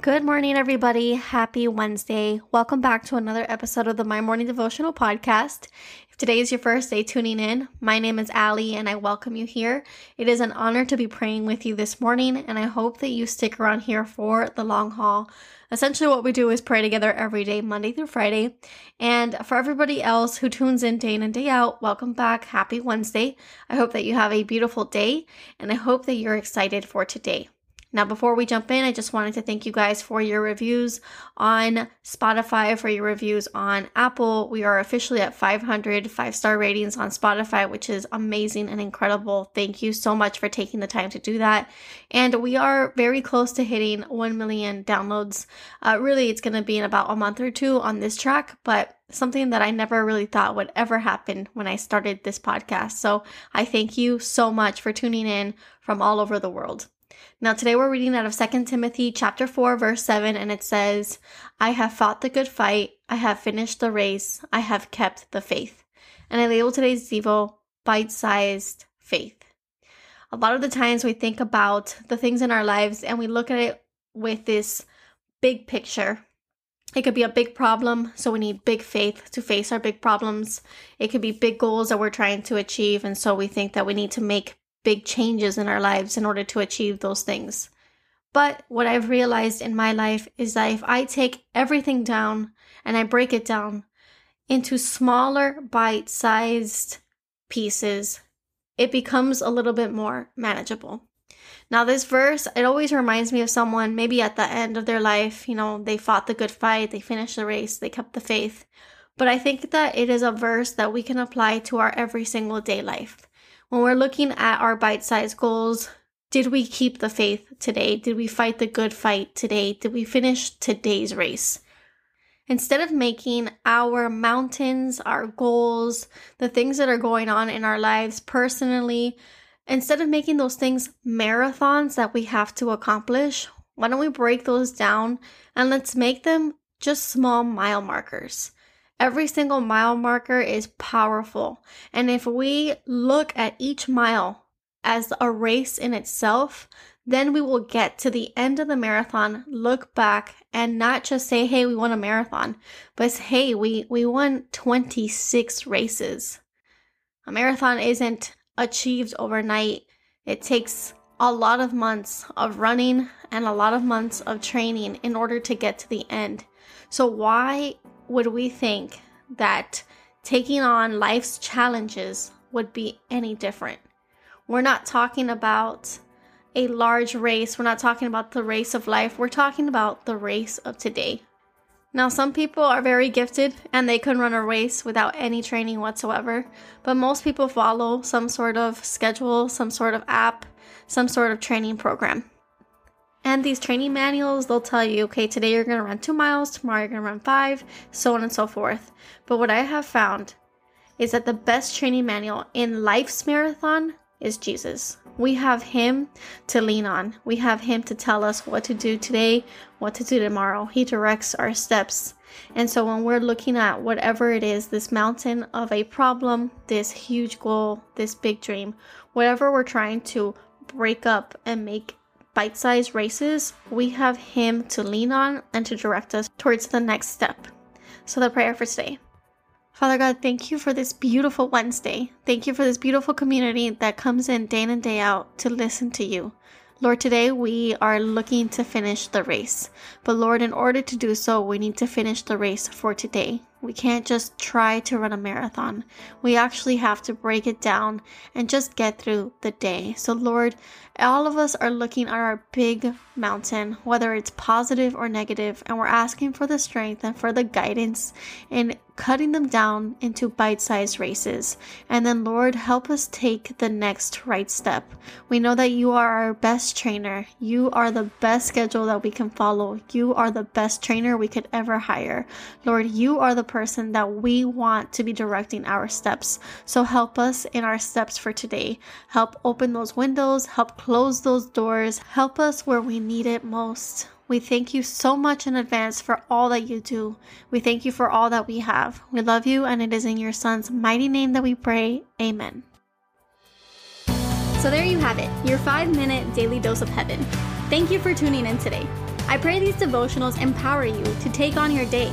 Good morning, everybody. Happy Wednesday. Welcome back to another episode of the My Morning Devotional Podcast. If today is your first day tuning in, my name is Ali and I welcome you here. It is an honor to be praying with you this morning, and I hope that you stick around here for the long haul. Essentially, what we do is pray together every day, Monday through Friday. And for everybody else who tunes in day in and day out, welcome back. Happy Wednesday. I hope that you have a beautiful day, and I hope that you're excited for today. Now, before we jump in, I just wanted to thank you guys for your reviews on Spotify, for your reviews on Apple. We are officially at 500 five star ratings on Spotify, which is amazing and incredible. Thank you so much for taking the time to do that. And we are very close to hitting 1 million downloads. Uh, really, it's going to be in about a month or two on this track, but something that I never really thought would ever happen when I started this podcast. So I thank you so much for tuning in from all over the world. Now today we're reading out of 2 Timothy chapter 4 verse 7 and it says, "I have fought the good fight, I have finished the race, I have kept the faith." And I label today's devo bite-sized faith. A lot of the times we think about the things in our lives and we look at it with this big picture. It could be a big problem, so we need big faith to face our big problems. It could be big goals that we're trying to achieve, and so we think that we need to make big changes in our lives in order to achieve those things. But what I've realized in my life is that if I take everything down and I break it down into smaller, bite sized pieces, it becomes a little bit more manageable. Now, this verse, it always reminds me of someone maybe at the end of their life, you know, they fought the good fight, they finished the race, they kept the faith. But I think that it is a verse that we can apply to our every single day life. When we're looking at our bite sized goals, did we keep the faith today? Did we fight the good fight today? Did we finish today's race? Instead of making our mountains, our goals, the things that are going on in our lives personally, instead of making those things marathons that we have to accomplish, why don't we break those down and let's make them just small mile markers? Every single mile marker is powerful. And if we look at each mile as a race in itself, then we will get to the end of the marathon, look back, and not just say, hey, we won a marathon, but hey, we, we won 26 races. A marathon isn't achieved overnight, it takes a lot of months of running and a lot of months of training in order to get to the end. So, why would we think that taking on life's challenges would be any different? We're not talking about a large race. We're not talking about the race of life. We're talking about the race of today. Now, some people are very gifted and they can run a race without any training whatsoever, but most people follow some sort of schedule, some sort of app, some sort of training program. And these training manuals, they'll tell you, okay, today you're going to run two miles, tomorrow you're going to run five, so on and so forth. But what I have found is that the best training manual in life's marathon is Jesus. We have Him to lean on. We have Him to tell us what to do today, what to do tomorrow. He directs our steps. And so when we're looking at whatever it is, this mountain of a problem, this huge goal, this big dream, whatever we're trying to break up and make bite sized races, we have Him to lean on and to direct us towards the next step. So, the prayer for today. Father God, thank you for this beautiful Wednesday. Thank you for this beautiful community that comes in day in and day out to listen to you. Lord, today we are looking to finish the race. But Lord, in order to do so, we need to finish the race for today. We can't just try to run a marathon. We actually have to break it down and just get through the day. So, Lord, all of us are looking at our big mountain, whether it's positive or negative, and we're asking for the strength and for the guidance in cutting them down into bite sized races. And then, Lord, help us take the next right step. We know that you are our best trainer. You are the best schedule that we can follow. You are the best trainer we could ever hire. Lord, you are the person that we want to be directing our steps. So help us in our steps for today. Help open those windows, help close those doors, help us where we need it most. We thank you so much in advance for all that you do. We thank you for all that we have. We love you, and it is in your Son's mighty name that we pray. Amen. So there you have it, your five minute daily dose of heaven. Thank you for tuning in today. I pray these devotionals empower you to take on your day.